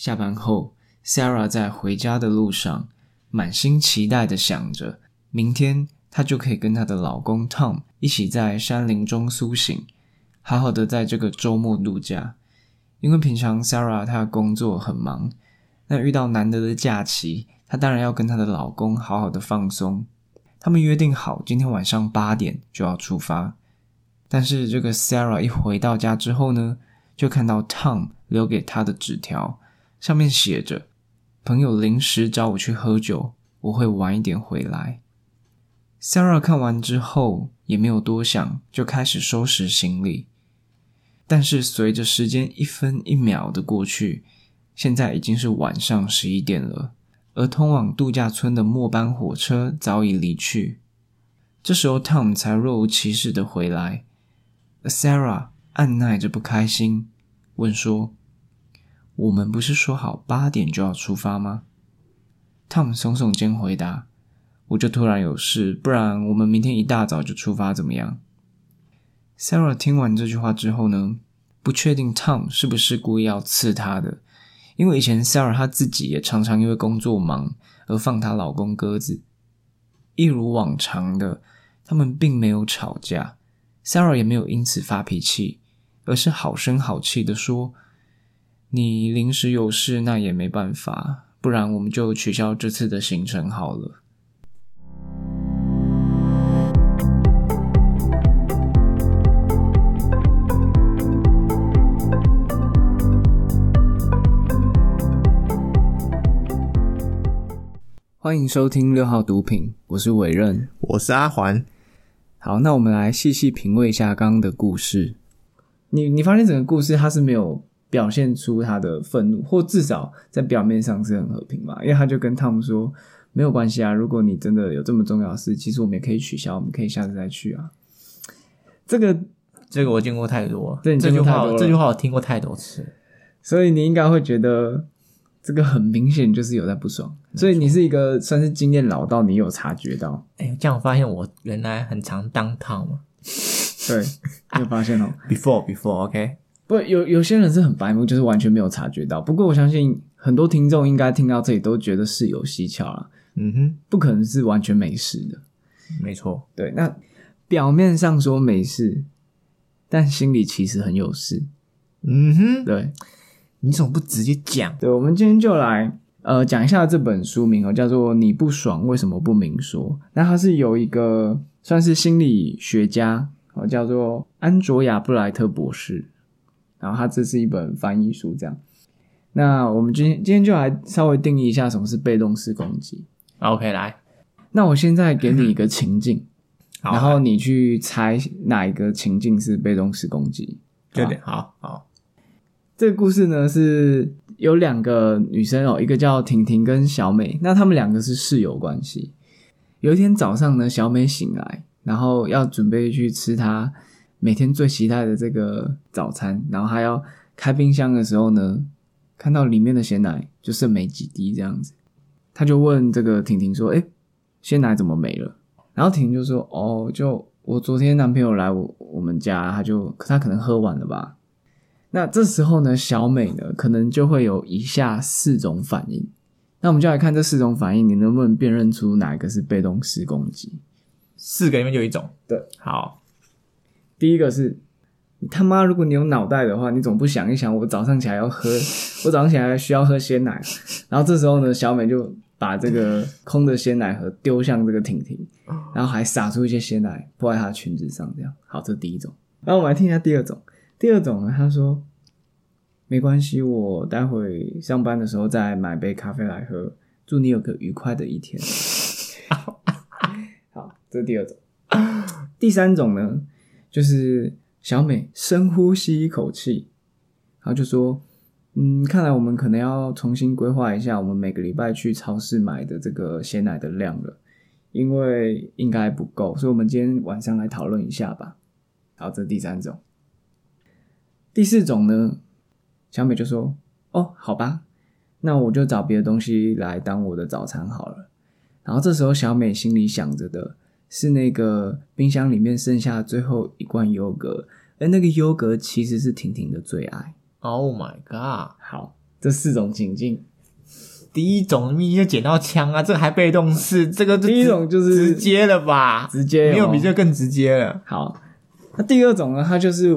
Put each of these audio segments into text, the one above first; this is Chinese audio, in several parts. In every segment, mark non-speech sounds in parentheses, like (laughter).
下班后，Sarah 在回家的路上，满心期待的想着，明天她就可以跟她的老公 Tom 一起在山林中苏醒，好好的在这个周末度假。因为平常 Sarah 她工作很忙，那遇到难得的假期，她当然要跟她的老公好好的放松。他们约定好今天晚上八点就要出发，但是这个 Sarah 一回到家之后呢，就看到 Tom 留给她的纸条。上面写着：“朋友临时找我去喝酒，我会晚一点回来。” Sarah 看完之后也没有多想，就开始收拾行李。但是随着时间一分一秒的过去，现在已经是晚上十一点了，而通往度假村的末班火车早已离去。这时候，Tom 才若无其事的回来。Sarah 按耐着不开心，问说。我们不是说好八点就要出发吗？Tom 耸耸肩回答：“我就突然有事，不然我们明天一大早就出发，怎么样？”Sarah 听完这句话之后呢，不确定 Tom 是不是故意要刺她的，因为以前 Sarah 她自己也常常因为工作忙而放她老公鸽子。一如往常的，他们并没有吵架，Sarah 也没有因此发脾气，而是好声好气的说。你临时有事，那也没办法，不然我们就取消这次的行程好了。欢迎收听六号毒品，我是伟任，我是阿环。好，那我们来细细品味一下刚刚的故事。你你发现整个故事它是没有。表现出他的愤怒，或至少在表面上是很和平嘛？因为他就跟汤姆说：“没有关系啊，如果你真的有这么重要的事，其实我们也可以取消，我们可以下次再去啊。”这个这个我见过太多，这句话这句话我听过太多次，所以你应该会觉得这个很明显就是有在不爽。所以你是一个算是经验老到，你有察觉到？哎，这样发现我原来很常当汤吗？对，有发现哦。(laughs) Before before OK。不，有有些人是很白目，就是完全没有察觉到。不过我相信很多听众应该听到这里都觉得事有蹊跷了。嗯哼，不可能是完全没事的。没错，对。那表面上说没事，但心里其实很有事。嗯哼，对。你怎么不直接讲？对，我们今天就来呃讲一下这本书名哦，叫做《你不爽为什么不明说》。那它是有一个算是心理学家哦，叫做安卓亚布莱特博士。然后它这是一本翻译书，这样。那我们今天今天就来稍微定义一下什么是被动式攻击。OK，来。那我现在给你一个情境，(laughs) 然后你去猜哪一个情境是被动式攻击。对对，好好。这个故事呢是有两个女生哦，一个叫婷婷跟小美，那她们两个是室友关系。有一天早上呢，小美醒来，然后要准备去吃她。每天最期待的这个早餐，然后还要开冰箱的时候呢，看到里面的鲜奶就剩没几滴这样子，他就问这个婷婷说：“哎，鲜奶怎么没了？”然后婷婷就说：“哦，就我昨天男朋友来我我们家，他就他可能喝完了吧。”那这时候呢，小美呢可能就会有以下四种反应。那我们就来看这四种反应，你能不能辨认出哪一个是被动式攻击？四个里面就一种。对，好。第一个是，你他妈，如果你有脑袋的话，你总不想一想，我早上起来要喝，(laughs) 我早上起来需要喝鲜奶，然后这时候呢，小美就把这个空的鲜奶盒丢向这个婷婷，然后还洒出一些鲜奶泼在她的裙子上，这样。好，这是第一种。然后我们来听一下第二种。第二种呢，他说，没关系，我待会上班的时候再买杯咖啡来喝。祝你有个愉快的一天。(laughs) 好，这是第二种。第三种呢？就是小美深呼吸一口气，然后就说：“嗯，看来我们可能要重新规划一下我们每个礼拜去超市买的这个鲜奶的量了，因为应该不够，所以我们今天晚上来讨论一下吧。”好，这第三种。第四种呢，小美就说：“哦，好吧，那我就找别的东西来当我的早餐好了。”然后这时候小美心里想着的。是那个冰箱里面剩下最后一罐优格，而那个优格其实是婷婷的最爱。Oh my god！好，这四种情境。第一种明明就捡到枪啊，这个还被动式，这个第一种就是直接了吧？直接哦没有比这更直接了。好，那第二种呢，他就是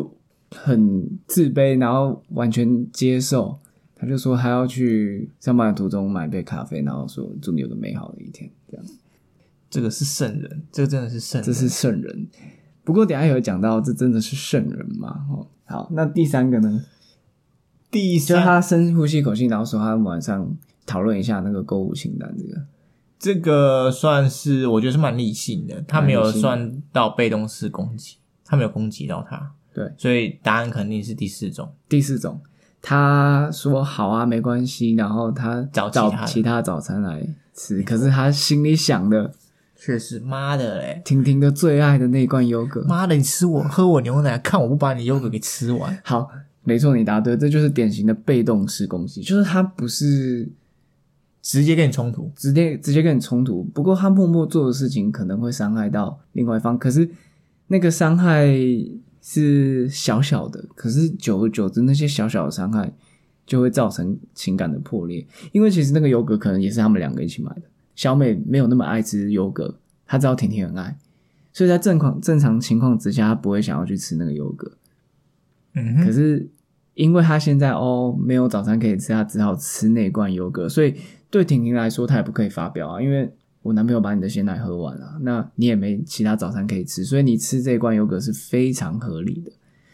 很自卑，然后完全接受。他就说他要去上班的途中买杯咖啡，然后说祝你有个美好的一天，这样。这个是圣人，这个真的是圣人，这是圣人。不过等下有讲到，这真的是圣人吗？哦，好，那第三个呢？第就是三。他深呼吸一口气，然后说他晚上讨论一下那个购物清单，这个这个算是我觉得是蛮理性的，他没有算到被动式攻击，他没有攻击到他，对。所以答案肯定是第四种。第四种，他说好啊，没关系，然后他找他的其他早餐来吃，可是他心里想的，确实，妈的嘞，婷婷的最爱的那罐优格。妈的，你吃我喝我牛奶，看我不把你优格给吃完。(laughs) 好，没错，你答对，这就是典型的被动式攻击，就是他不是直接跟你冲突，直接直接跟你冲突，不过他默默做的事情可能会伤害到另外一方，可是那个伤害是小小的，可是久而久之，那些小小的伤害就会造成情感的破裂，因为其实那个优格可能也是他们两个一起买的。小美没有那么爱吃优格，她知道婷婷很爱，所以在正况正常情况之下，她不会想要去吃那个优格。嗯，可是因为她现在哦没有早餐可以吃，她只好吃那罐优格，所以对婷婷来说，她也不可以发飙啊，因为我男朋友把你的鲜奶喝完了，那你也没其他早餐可以吃，所以你吃这罐优格是非常合理的。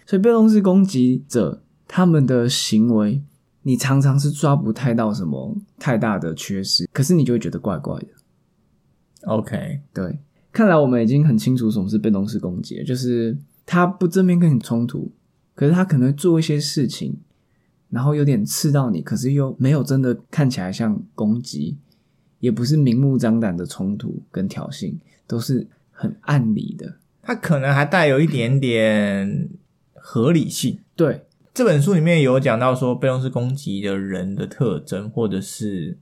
所以被动式攻击者他们的行为，你常常是抓不太到什么太大的缺失，可是你就会觉得怪怪的。OK，对，看来我们已经很清楚什么是被动式攻击，就是他不正面跟你冲突，可是他可能做一些事情，然后有点刺到你，可是又没有真的看起来像攻击，也不是明目张胆的冲突跟挑衅，都是很暗里的。他可能还带有一点点合理性。对，这本书里面有讲到说，被动式攻击的人的特征，或者是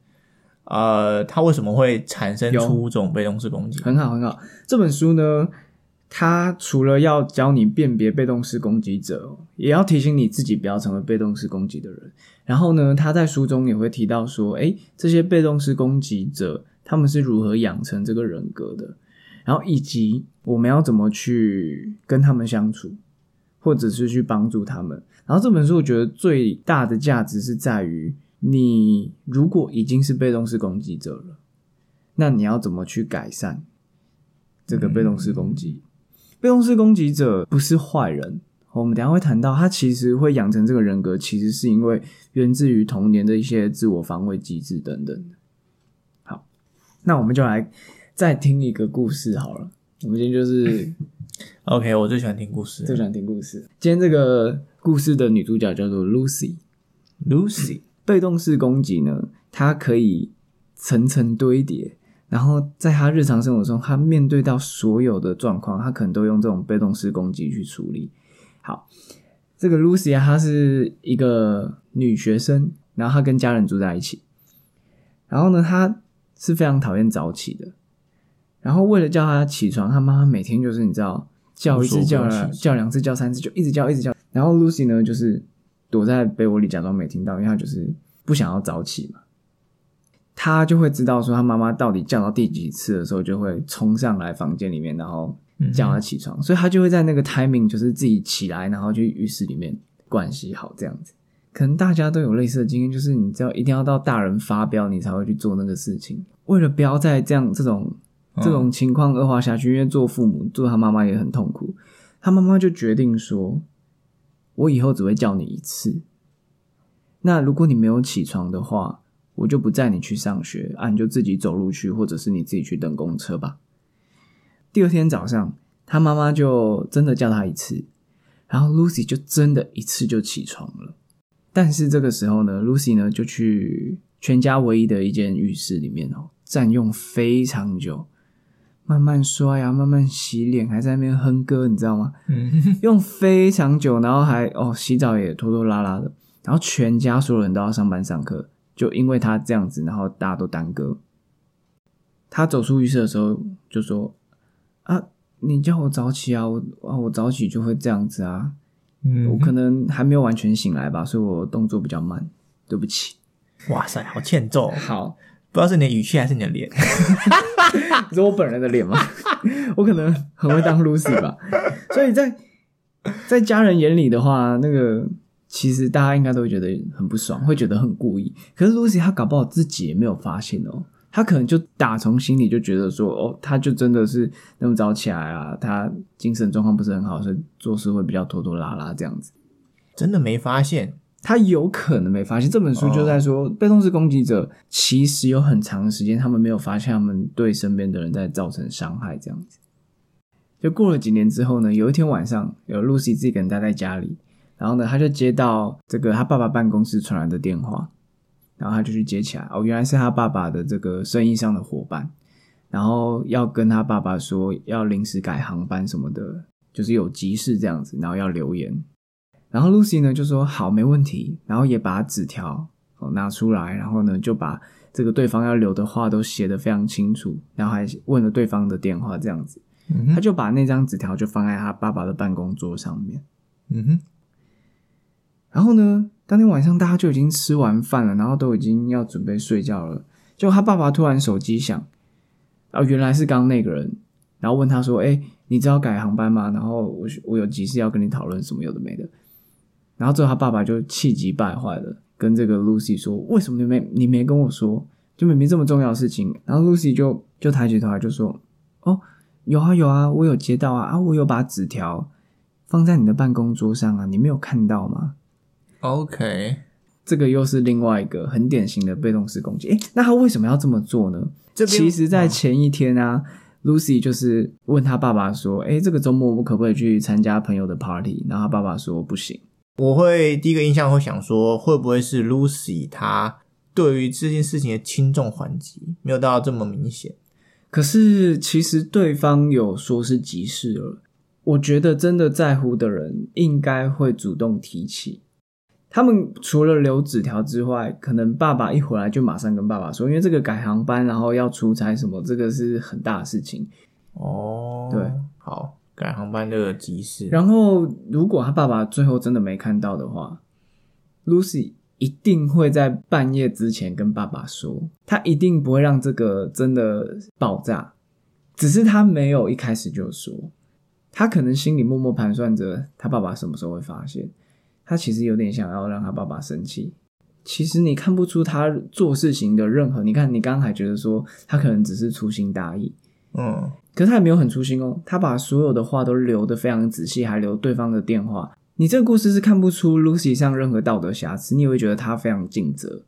呃，他为什么会产生出这种被动式攻击？很好很好。这本书呢，它除了要教你辨别被动式攻击者哦，也要提醒你自己不要成为被动式攻击的人。然后呢，他在书中也会提到说，诶，这些被动式攻击者他们是如何养成这个人格的，然后以及我们要怎么去跟他们相处，或者是去帮助他们。然后这本书我觉得最大的价值是在于，你如果已经是被动式攻击者了，那你要怎么去改善这个被动式攻击？被动式攻击者不是坏人，我们等一下会谈到，他其实会养成这个人格，其实是因为源自于童年的一些自我防卫机制等等的。好，那我们就来再听一个故事好了。我们今天就是。OK，我最喜欢听故事最喜欢听故事。今天这个故事的女主角叫做 Lucy。Lucy，被动式攻击呢，它可以层层堆叠，然后在她日常生活中，她面对到所有的状况，她可能都用这种被动式攻击去处理。好，这个 Lucy 啊，她是一个女学生，然后她跟家人住在一起，然后呢，她是非常讨厌早起的。然后为了叫她起床，她妈妈每天就是你知道叫一次、叫了叫两次、叫三次，就一直叫、一直叫。然后 Lucy 呢，就是躲在被窝里假装没听到，因为她就是不想要早起嘛。她就会知道说她妈妈到底叫到第几次的时候，就会冲上来房间里面，然后叫她起床，所以她就会在那个 timing 就是自己起来，然后去浴室里面盥洗好这样子。可能大家都有类似的经验，就是你知道一定要到大人发飙，你才会去做那个事情。为了不要在这样这种这种情况恶化下去，因为做父母做他妈妈也很痛苦，他妈妈就决定说：“我以后只会叫你一次。那如果你没有起床的话，我就不载你去上学，啊，你就自己走路去，或者是你自己去等公车吧。”第二天早上，他妈妈就真的叫他一次，然后 Lucy 就真的一次就起床了。但是这个时候呢，Lucy 呢就去全家唯一的一间浴室里面哦，占用非常久，慢慢刷牙，慢慢洗脸，还在那边哼歌，你知道吗？嗯，用非常久，然后还哦洗澡也拖拖拉拉的，然后全家所有人都要上班上课，就因为他这样子，然后大家都耽搁。他走出浴室的时候就说：“啊，你叫我早起啊，我啊我早起就会这样子啊，嗯我可能还没有完全醒来吧，所以我动作比较慢。对不起。哇塞，好欠揍！好，不知道是你的语气还是你的脸。(laughs) 你说我本人的脸吗？(laughs) 我可能很会当 Lucy 吧。所以在在家人眼里的话，那个其实大家应该都会觉得很不爽，会觉得很故意。可是 Lucy 她搞不好自己也没有发现哦，她可能就打从心里就觉得说，哦，她就真的是那么早起来啊，她精神状况不是很好，所以做事会比较拖拖拉拉这样子。真的没发现，他有可能没发现这本书就在说，被动式攻击者其实有很长的时间，他们没有发现他们对身边的人在造成伤害。这样子，就过了几年之后呢，有一天晚上，有 Lucy 自己一个人待在家里，然后呢，他就接到这个他爸爸办公室传来的电话，然后他就去接起来。哦，原来是他爸爸的这个生意上的伙伴，然后要跟他爸爸说要临时改航班什么的，就是有急事这样子，然后要留言。然后 Lucy 呢就说好，没问题，然后也把纸条哦拿出来，然后呢就把这个对方要留的话都写得非常清楚，然后还问了对方的电话，这样子，嗯，他就把那张纸条就放在他爸爸的办公桌上面。嗯哼，然后呢，当天晚上大家就已经吃完饭了，然后都已经要准备睡觉了，就他爸爸突然手机响，啊，原来是刚刚那个人，然后问他说：“哎，你知道改航班吗？然后我我有急事要跟你讨论什么有的没的。”然后之后他爸爸就气急败坏的跟这个 Lucy 说：“为什么你没你没跟我说？就明明这么重要的事情。”然后 Lucy 就就抬起头来就说：“哦，有啊有啊，我有接到啊啊，我有把纸条放在你的办公桌上啊，你没有看到吗？” OK，这个又是另外一个很典型的被动式攻击。诶，那他为什么要这么做呢？这其实，在前一天啊、l u c y 就是问他爸爸说：“诶，这个周末我可不可以去参加朋友的 party？” 然后他爸爸说：“不行。”我会第一个印象会想说，会不会是 Lucy 她对于这件事情的轻重缓急没有到这么明显？可是其实对方有说是急事了，我觉得真的在乎的人应该会主动提起。他们除了留纸条之外，可能爸爸一回来就马上跟爸爸说，因为这个改航班，然后要出差什么，这个是很大的事情。哦，对，好，改航班的急事，然后如果他爸爸最后真的没看到的话，Lucy 一定会在半夜之前跟爸爸说，他一定不会让这个真的爆炸，只是他没有一开始就说，他可能心里默默盘算着他爸爸什么时候会发现，他其实有点想要让他爸爸生气。其实你看不出他做事情的任何，你看你刚刚还觉得说他可能只是粗心大意，嗯，可是他也没有很粗心哦，他把所有的话都留得非常仔细，还留对方的电话。你这个故事是看不出 Lucy 上任何道德瑕疵，你也会觉得他非常尽责。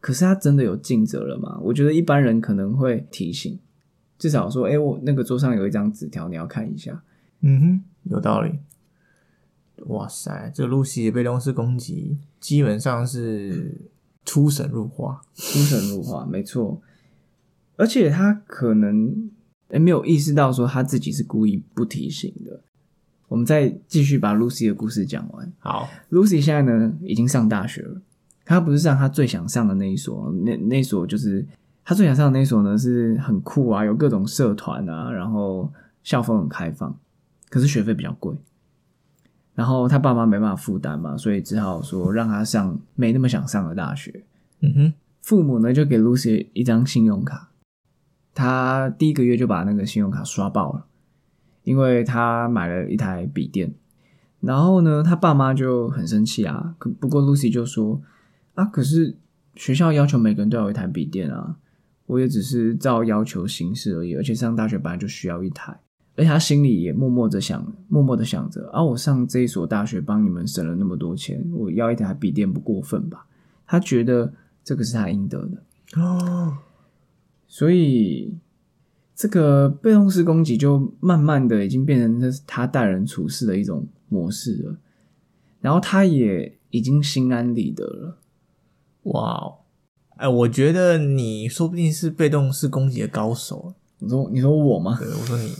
可是他真的有尽责了吗？我觉得一般人可能会提醒，至少说，哎，我那个桌上有一张纸条，你要看一下。嗯哼，有道理。哇塞，这 Lucy 被动式攻击基本上是出神入化。出神入化，没错。而且他可能诶没有意识到说他自己是故意不提醒的。我们再继续把 Lucy 的故事讲完。好，Lucy 现在呢已经上大学了，她不是上她最想上的那一所，那那所就是她最想上的那一所呢是很酷啊，有各种社团啊，然后校风很开放，可是学费比较贵，然后他爸妈没办法负担嘛，所以只好说让他上没那么想上的大学。嗯哼，父母呢就给 Lucy 一张信用卡，他第一个月就把那个信用卡刷爆了，因为他买了一台笔电。然后呢，他爸妈就很生气啊。可不过 Lucy 就说啊，可是学校要求每个人都要有一台笔电啊，我也只是照要求行事而已。而且上大学本来就需要一台，而且他心里也默默的想，默默的想着啊，我上这一所大学帮你们省了那么多钱，我要一台笔电不过分吧？他觉得这个是他应得的。哦，所以这个被动式攻击就慢慢的已经变成这是他待人处事的一种模式了，然后他也已经心安理得了。哇哦，哎，我觉得你说不定是被动式攻击的高手。你说你说我吗？对，我说你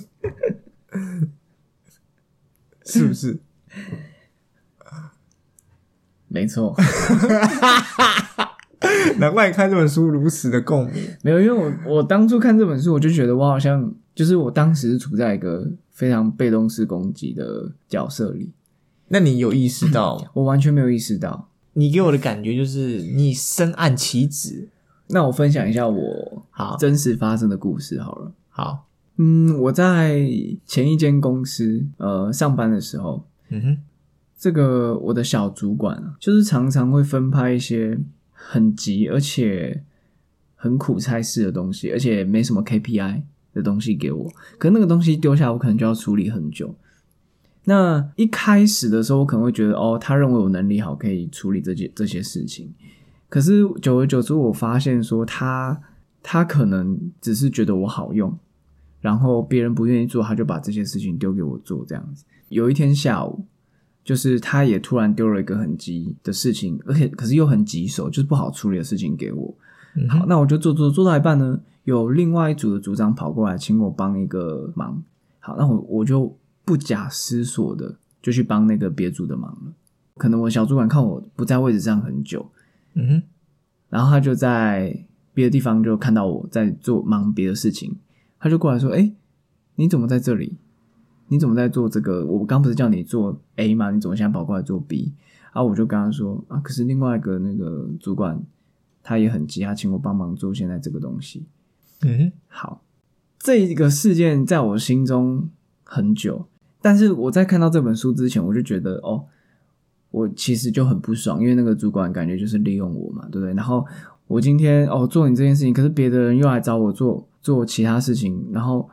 (laughs) 是不是？(laughs) 没错，(laughs) (laughs) 难怪你看这本书如此的共鸣。没有，因为我我当初看这本书，我就觉得我好像就是我当时是处在一个非常被动式攻击的角色里，那你有意识到？(coughs) 我完全没有意识到。你给我的感觉就是你深谙其职。那我分享一下我好，真实发生的故事好了。好，嗯，我在前一间公司呃上班的时候，嗯哼，这个我的小主管啊，就是常常会分派一些很急而且很苦差事的东西，而且没什么 KPI 的东西给我。可那个东西丢下，我可能就要处理很久。那一开始的时候，我可能会觉得，哦，他认为我能力好，可以处理这些这些事情。可是久而久之，我发现说他他可能只是觉得我好用，然后别人不愿意做，他就把这些事情丢给我做这样子。有一天下午，就是他也突然丢了一个很急的事情，而且可是又很棘手，就是不好处理的事情给我。嗯好，那我就做做做到一半呢，有另外一组的组长跑过来请我帮一个忙。好，那我我就不假思索的就去帮那个别组的忙了。可能我小主管看我不在位置上很久，嗯哼，然后他就在别的地方就看到我在做忙别的事情，他就过来说：“哎，你怎么在这里？你怎么在做这个？我刚不是叫你做 A 吗？你怎么现在跑过来做 B？” 然后我就跟他说：“啊，可是另外一个那个主管他也很急，他请我帮忙做现在这个东西。嗯，好，这个事件在我心中很久，但是我在看到这本书之前，我就觉得哦，我其实就很不爽，因为那个主管感觉就是利用我嘛，对不对？然后我今天哦做你这件事情，可是别的人又来找我做做其他事情，然后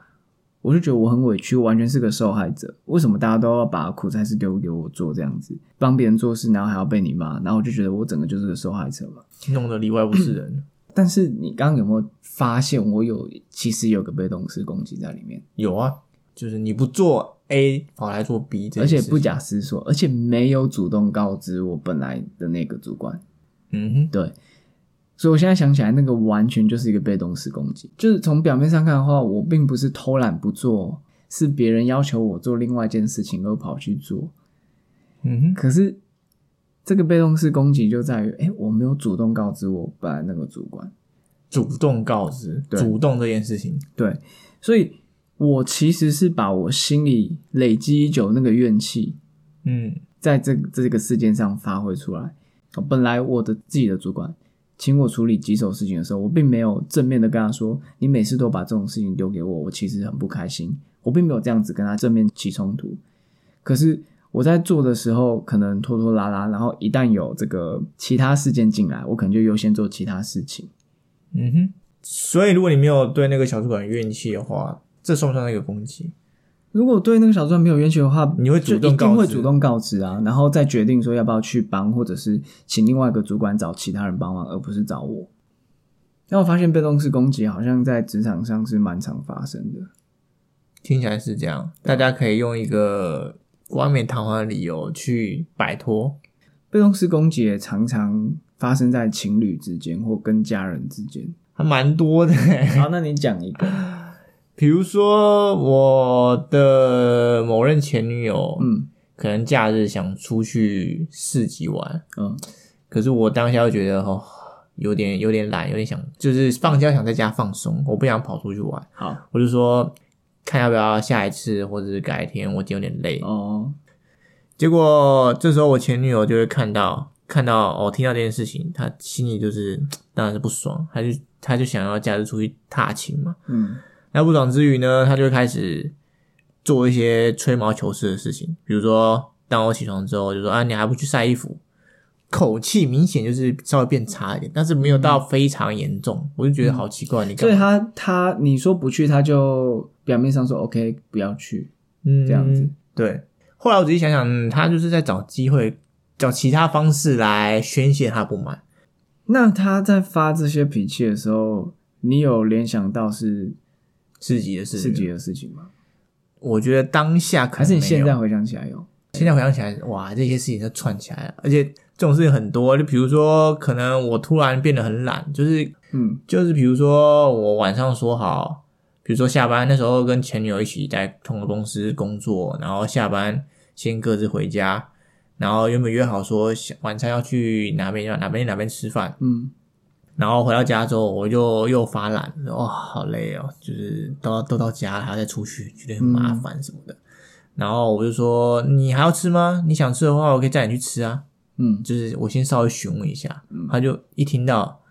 我就觉得我很委屈，我完全是个受害者。为什么大家都要把苦差事丢给我做这样子，帮别人做事，然后还要被你骂，然后我就觉得我整个就是个受害者嘛。弄得里外不是人。(clears throat) 但是你刚刚有没有发现，我有其实有个被动式攻击在里面，有啊，就是你不做 A 跑来做 B，而且不假思索，而且没有主动告知我本来的那个主管。嗯哼，对，所以我现在想起来，那个完全就是一个被动式攻击。就是从表面上看的话，我并不是偷懒不做，是别人要求我做另外一件事情而跑去做。嗯哼，可是这个被动式攻击就在于，哎，我没有主动告知我本来那个主管。主动告知，对主动这件事情，对，所以我其实是把我心里累积已久那个怨气，嗯在这这个事件上发挥出来。哦本来我的自己的主管请我处理棘手事情的时候，我并没有正面的跟他说：“你每次都把这种事情丢给我，我其实很不开心。”我并没有这样子跟他正面起冲突。可是我在做的时候，可能拖拖拉拉，然后一旦有这个其他事件进来，我可能就优先做其他事情。嗯哼。所以，如果你没有对那个小主管怨气的话，这算不算那个攻击？如果对那个小主管没有冤屈的话，你会主动就一定会主动告知啊，然后再决定说要不要去帮，或者是请另外一个主管找其他人帮忙，而不是找我。但我发现被动式攻击好像在职场上是蛮常发生的。听起来是这样，大家可以用一个冠冕堂皇的理由去摆脱。被动式攻击也常常发生在情侣之间或跟家人之间。还蛮多的欸，好，那你讲一个，比如说我的某任前女友，嗯。可能假日想出去市集玩，嗯。可是我当下又觉得哦，有点有点懒，有点想就是放假想在家放松，我不想跑出去玩，好。我就说看要不要下一次或者是改天，我今天有点累。哦，结果这时候我前女友就会看到看到哦，听到这件事情，她心里就是当然是不爽，她就她就想要假日出去踏青嘛。嗯那不爽之余呢，他就开始做一些吹毛求疵的事情，比如说当我起床之后，就说啊，你还不去晒衣服，口气明显就是稍微变差一点，但是没有到非常严重，我就觉得好奇怪，你所以？他他你说不去，他就表面上说 OK 不要去，嗯这样子。对，后来我仔细想想，嗯他就是在找机会，找其他方式来宣泄他不满。那他在发这些脾气的时候，你有联想到是市集的事情，自己的事情吗？我觉得当下可还是你现在回想起来有？现在回想起来，哇，这些事情都串起来了，而且这种事情很多。就比如说，可能我突然变得很懒，就是嗯就是比如说我晚上说好，比如说下班那时候跟前女友一起在同个公司工作，然后下班先各自回家，然后原本约好说晚餐要去哪边哪边哪边吃饭，嗯然后回到家之后，我就又发懒，哇，好累哦，就是都都到家了，还要再出去，觉得很麻烦什么的。然后我就说：“你还要吃吗？你想吃的话，我可以带你去吃啊。嗯就是我先稍微询问一下，嗯他就一听到，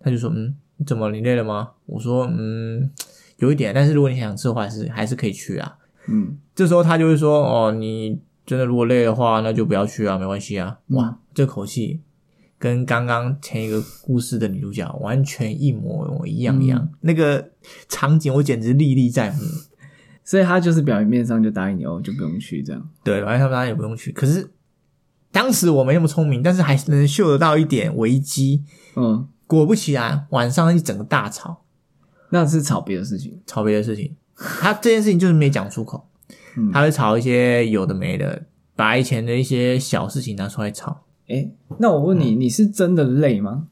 他就说：“嗯，怎么你累了吗？”我说：“嗯，有一点，但是如果你想吃的话，还是还是可以去啊。嗯，”这时候他就会说：“哦，你真的如果累的话，那就不要去啊，没关系啊。”嗯哇，这口气跟刚刚前一个故事的女主角完全一模一样一样，嗯那个场景我简直历历在目。所以他就是表面上就答应你哦，就不用去这样。对，反正他也不用去。可是当时我没那么聪明，但是还是能嗅得到一点危机。嗯，果不其然，晚上一整个大吵，那是吵别的事情。吵别的事情。他这件事情就是没讲出口，嗯他会吵一些有的没的，把以前的一些小事情拿出来吵。哎，那我问嗯你，你是真的累吗？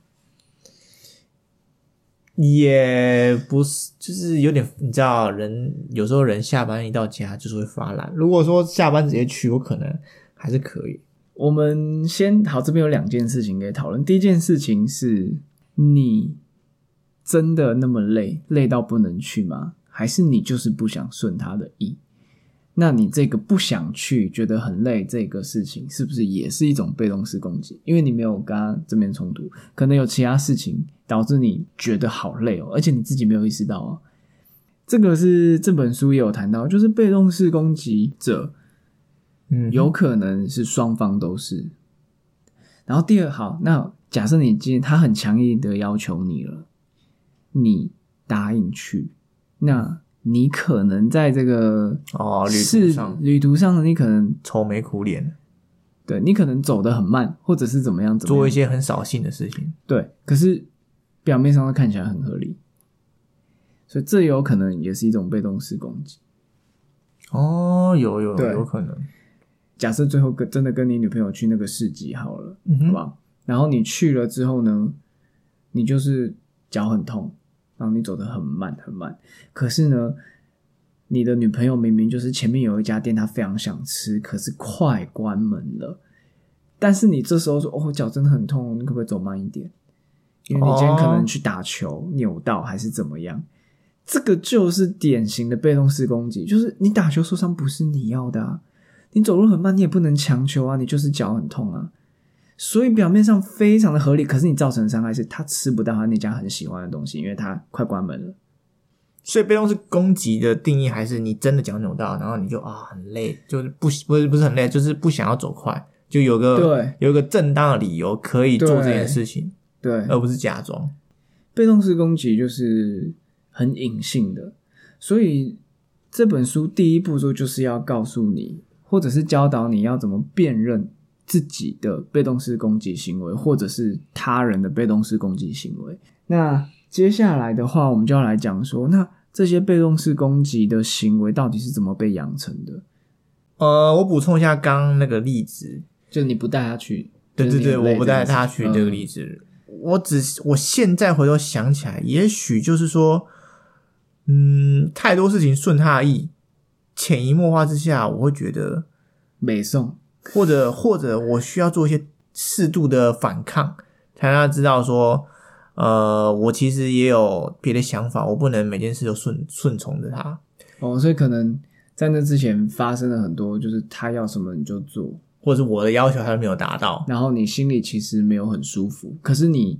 也不是，就是有点，你知道，人有时候人下班一到家就是会发懒。如果说下班直接去，我可能还是可以。我们先好，这边有两件事情可以讨论。第一件事情是你真的那么累，累到不能去吗？还是你就是不想顺他的意？那你这个不想去，觉得很累，这个事情是不是也是一种被动式攻击？因为你没有跟他正面冲突，可能有其他事情导致你觉得好累哦，而且你自己没有意识到哦。这个是这本书也有谈到，就是被动式攻击者嗯，有可能是双方都是。然后第二，好，那假设你今天他很强硬的要求你了，你答应去，那你可能在这个哦，旅是途上旅途上，你可能愁眉苦脸，对你可能走得很慢，或者是怎么样怎么样做一些很扫兴的事情。对，可是表面上都看起来很合理，所以这有可能也是一种被动式攻击。哦，有有对有可能。假设最后跟真的跟你女朋友去那个市集好了，好吧？然后你去了之后呢，你就是脚很痛，然后你走得很慢很慢。可是呢，你的女朋友明明就是前面有一家店，她非常想吃，可是快关门了。但是你这时候说：“哦，我脚真的很痛，你可不可以走慢一点？”因为你今天可能去打球扭到还是怎么样。这个就是典型的被动式攻击，就是你打球受伤不是你要的啊，你走路很慢，你也不能强求啊，你就是脚很痛啊。所以表面上非常的合理，可是你造成的伤害是他吃不到他那家很喜欢的东西，因为他快关门了。所以被动式攻击的定义还是你真的脚扭到，然后你就啊很累，就是不不是不是很累，就是不想要走快，就有个对有一个正当的理由可以做这件事情，对，而不是假装。被动式攻击就是很隐性的，所以这本书第一步骤就是要告诉你，或者是教导你要怎么辨认自己的被动式攻击行为，或者是他人的被动式攻击行为。那接下来的话，我们就要来讲说，那这些被动式攻击的行为到底是怎么被养成的？呃，我补充一下刚刚那个例子，就你不带他去，对对对，我不带他去这个嗯例子，我只我现在回头想起来，也许就是说，嗯，太多事情顺他的意，潜移默化之下，我会觉得，美颂，或者或者我需要做一些适度的反抗，才让他知道说，呃，我其实也有别的想法，我不能每件事都顺顺从着他，哦，所以可能在那之前发生了很多，就是他要什么你就做，或者是我的要求他都没有达到，然后你心里其实没有很舒服，可是你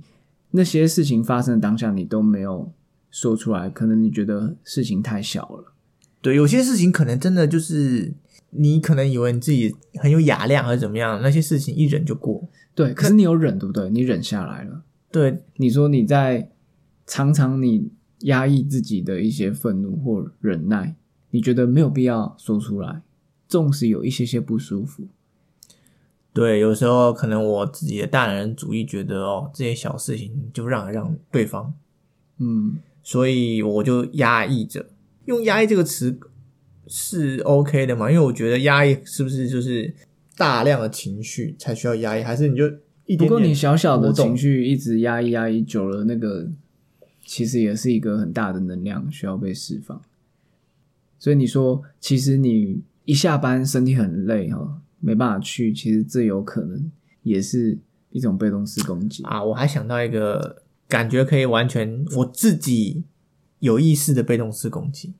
那些事情发生的当下，你都没有说出来，可能你觉得事情太小了。对，有些事情可能真的就是你可能以为你自己很有雅量还是怎么样，那些事情一忍就过。对，可是你有忍，对不对？你忍下来了。对，你说你在常常你压抑自己的一些愤怒或忍耐，你觉得没有必要说出来，纵使有一些些不舒服。对，有时候可能我自己的大男人主义觉得哦，这些小事情就让一让对方，嗯，所以我就压抑着。用压抑这个词是 OK 的嘛？因为我觉得压抑是不是就是大量的情绪才需要压抑，还是你就一点点不过你小小的情绪一直压抑压抑久了，那个其实也是一个很大的能量需要被释放。所以你说，其实你一下班身体很累哈，没办法去，其实这有可能也是一种被动式攻击。啊，我还想到一个感觉可以完全我自己有意识的被动式攻击。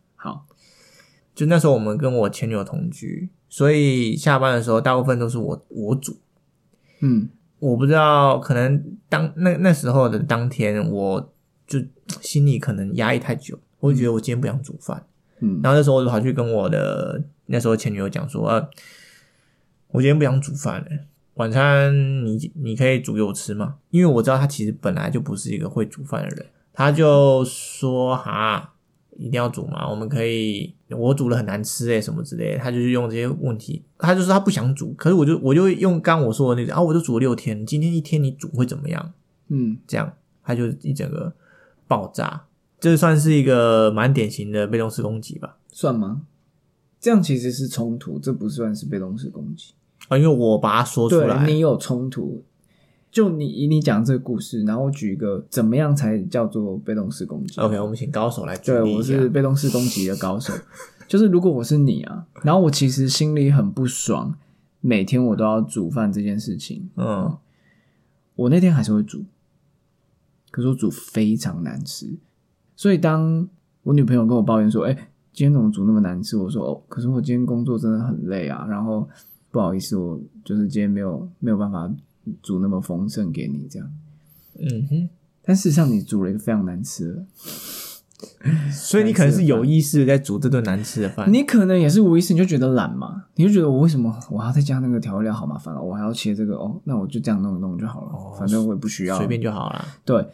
好，就那时候我们跟我前女友同居，所以下班的时候大部分都是我我煮。嗯我不知道，可能当那那时候的当天，我就 (tsk) 心里可能压抑太久，我就觉得我今天不想煮饭。嗯然后那时候我就跑去跟我的那时候前女友讲说，呃，我今天不想煮饭了，晚餐你你可以煮给我吃吗？因为我知道她其实本来就不是一个会煮饭的人，她就说哈，一定要煮吗？我们可以，我煮了很难吃诶、什么之类的，他就是用这些问题，他就说他不想煮，可是我就我就用刚我说的那个啊，我就煮了六天，今天一天你煮会怎么样？嗯，这样，他就一整个爆炸。这算是一个蛮典型的被动式攻击吧？算吗？这样其实是冲突，这不算是被动式攻击。啊，因为我把它说出来，你有冲突，就你以你讲这个故事，然后我举一个怎么样才叫做被动式攻击 OK，我们请高手来举对。我是被动式攻击的高手。(laughs) 就是如果我是你啊，然后我其实心里很不爽，每天我都要煮饭这件事情，嗯我那天还是会煮，可是我煮非常难吃。所以当我女朋友跟我抱怨说：“哎、今天怎么煮那么难吃？”我说：“哦，可是我今天工作真的很累啊，然后不好意思，我就是今天没有没有办法煮那么丰盛给你这样。嗯哼，”但事实上，你煮了一个非常难吃的，所以你可能是有意识在煮这顿难吃的饭。你可能也是无意识你就觉得懒嘛，你就觉得我为什么我还要再加那个调料，好麻烦哦，我还要切这个哦，那我就这样弄一弄就好了，哦反正我也不需要随便就好了。对，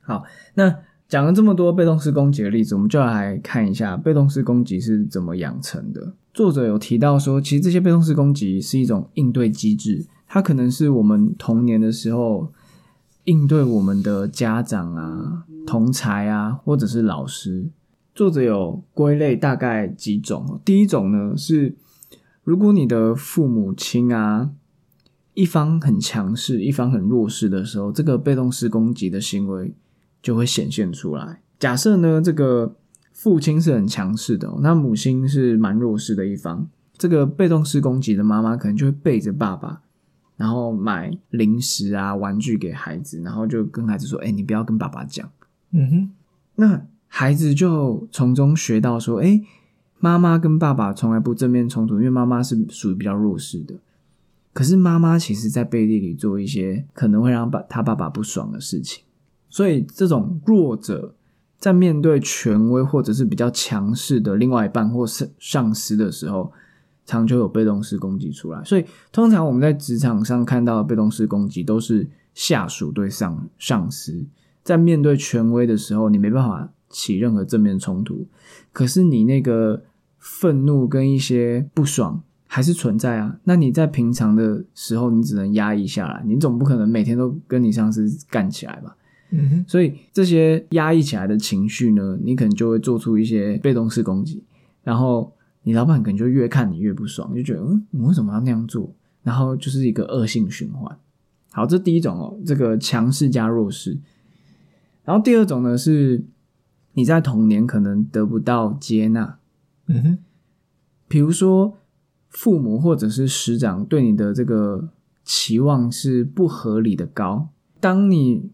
好，那讲了这么多被动式攻击的例子，我们就来看一下被动式攻击是怎么养成的。作者有提到说，其实这些被动式攻击是一种应对机制，它可能是我们童年的时候应对我们的家长啊、同才啊，或者是老师。作者有归类大概几种，第一种呢是，如果你的父母亲啊，一方很强势，一方很弱势的时候，这个被动式攻击的行为就会显现出来。假设呢，这个父亲是很强势的、那母亲是蛮弱势的一方，这个被动式攻击的妈妈可能就会背着爸爸，然后买零食啊、玩具给孩子，然后就跟孩子说：“哎、你不要跟爸爸讲。”嗯哼，那孩子就从中学到说：“哎，妈妈跟爸爸从来不正面冲突，因为妈妈是属于比较弱势的。可是妈妈其实在背地里做一些可能会让爸他爸爸不爽的事情，所以这种弱者在面对权威或者是比较强势的另外一半或是上司的时候，常就有被动式攻击出来。所以通常我们在职场上看到的被动式攻击都是下属对上上司。在面对权威的时候，你没办法起任何正面冲突，可是你那个愤怒跟一些不爽还是存在啊。那你在平常的时候，你只能压抑下来，你总不可能每天都跟你上司干起来吧？嗯哼，所以这些压抑起来的情绪呢，你可能就会做出一些被动式攻击，然后你老板可能就越看你越不爽，就觉得嗯，我为什么要那样做？然后就是一个恶性循环。好，这第一种哦，这个强势加弱势。然后第二种呢是你在童年可能得不到接纳，嗯哼，比如说父母或者是师长对你的这个期望是不合理的高，当你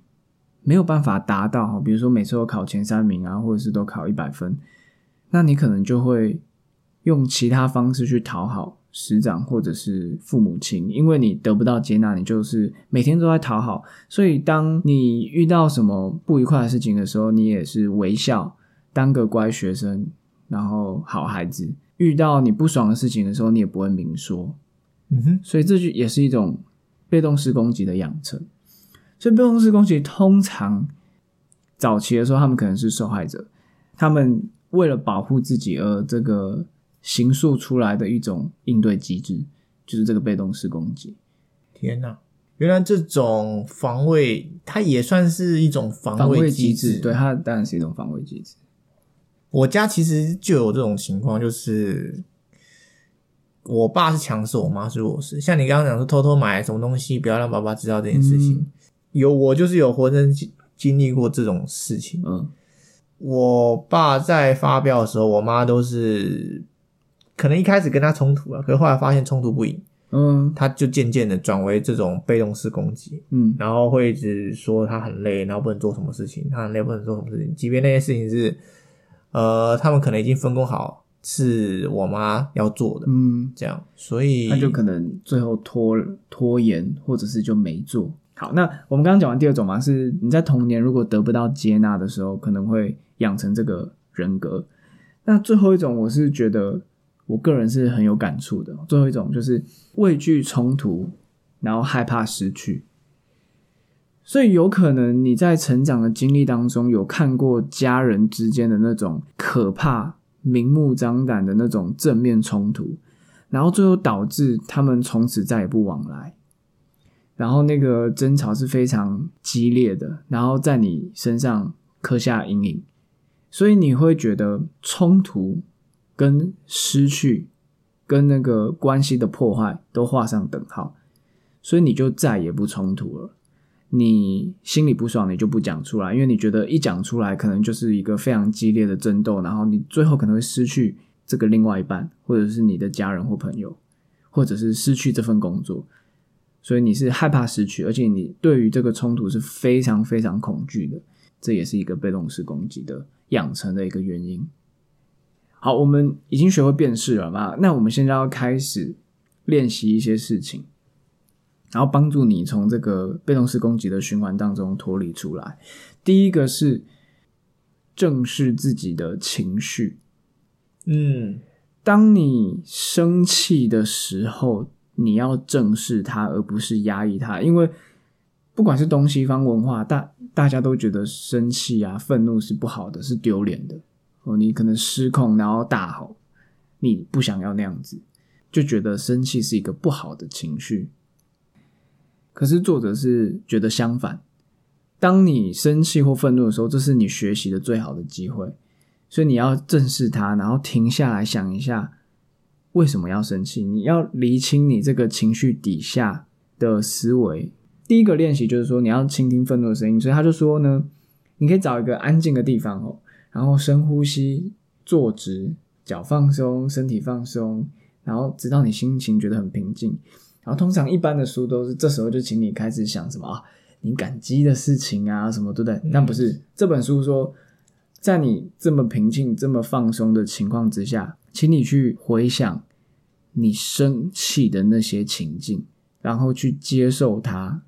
没有办法达到，比如说每次都考前三名啊，或者是都考一百分，那你可能就会用其他方式去讨好师长或者是父母亲，因为你得不到接纳，你就是每天都在讨好，所以当你遇到什么不愉快的事情的时候，你也是微笑，当个乖学生，然后好孩子。遇到你不爽的事情的时候，你也不会明说，嗯哼，所以这就也是一种被动式攻击的养成。所以被动式攻击通常早期的时候，他们可能是受害者，他们为了保护自己而这个形塑出来的一种应对机制，就是这个被动式攻击。天哪！原来这种防卫，它也算是一种防防卫机机制，对，它当然是一种防卫机制。我家其实就有这种情况，就是我爸是强势，我妈是弱势。像你刚刚讲说偷偷买什么东西，不要让爸爸知道这件事情，嗯有我就是有活生经经历过这种事情。嗯我爸在发飙的时候，我妈都是可能一开始跟他冲突了，可是后来发现冲突不赢，嗯他就渐渐的转为这种被动式攻击。嗯然后会一直说他很累，然后不能做什么事情，他很累不能做什么事情，即便那些事情是，呃，他们可能已经分工好是我妈要做的，嗯，这样，所以他就可能最后拖拖延，或者是就没做。好，那我们刚刚讲完第二种嘛，是你在童年如果得不到接纳的时候，可能会养成这个人格。那最后一种，我是觉得我个人是很有感触的。最后一种就是畏惧冲突，然后害怕失去。所以有可能你在成长的经历当中，有看过家人之间的那种可怕、明目张胆的那种正面冲突，然后最后导致他们从此再也不往来。然后那个争吵是非常激烈的，然后在你身上刻下阴影，所以你会觉得冲突跟失去跟那个关系的破坏都画上等号，所以你就再也不冲突了。你心里不爽，你就不讲出来，因为你觉得一讲出来，可能就是一个非常激烈的争斗，然后你最后可能会失去这个另外一半，或者是你的家人或朋友，或者是失去这份工作。所以你是害怕失去，而且你对于这个冲突是非常非常恐惧的，这也是一个被动式攻击的养成的一个原因。好，我们已经学会辨识了嘛？那我们现在要开始练习一些事情。然后帮助你从这个被动式攻击的循环当中脱离出来。第一个是正视自己的情绪。嗯，当你生气的时候，你要正视它，而不是压抑它。因为不管是东西方文化，大大家都觉得生气啊、愤怒是不好的，是丢脸的。哦，你可能失控，然后大吼，你不想要那样子，就觉得生气是一个不好的情绪。可是作者是觉得相反，当你生气或愤怒的时候，这是你学习的最好的机会，所以你要正视它，然后停下来想一下为什么要生气，你要厘清你这个情绪底下的思维。第一个练习就是说你要倾听愤怒的声音，所以他就说呢，你可以找一个安静的地方哦，然后深呼吸，坐直，脚放松，身体放松，然后直到你心情觉得很平静。然后通常一般的书都是这时候就请你开始想什么啊，你感激的事情啊什么，对不对？但不是这本书说，在你这么平静、这么放松的情况之下，请你去回想你生气的那些情境，然后去接受它，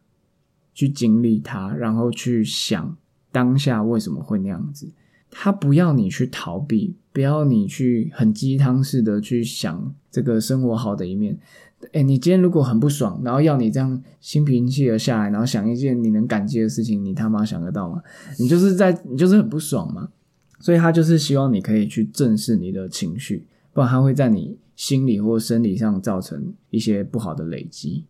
去经历它，然后去想当下为什么会那样子。他不要你去逃避，不要你去很鸡汤式的去想这个生活好的一面。哎，你今天如果很不爽，然后要你这样心平气和下来，然后想一件你能感激的事情，你他妈想得到吗？你就是在你就是很不爽嘛。所以他就是希望你可以去正视你的情绪，不然他会在你心理或生理上造成一些不好的累积。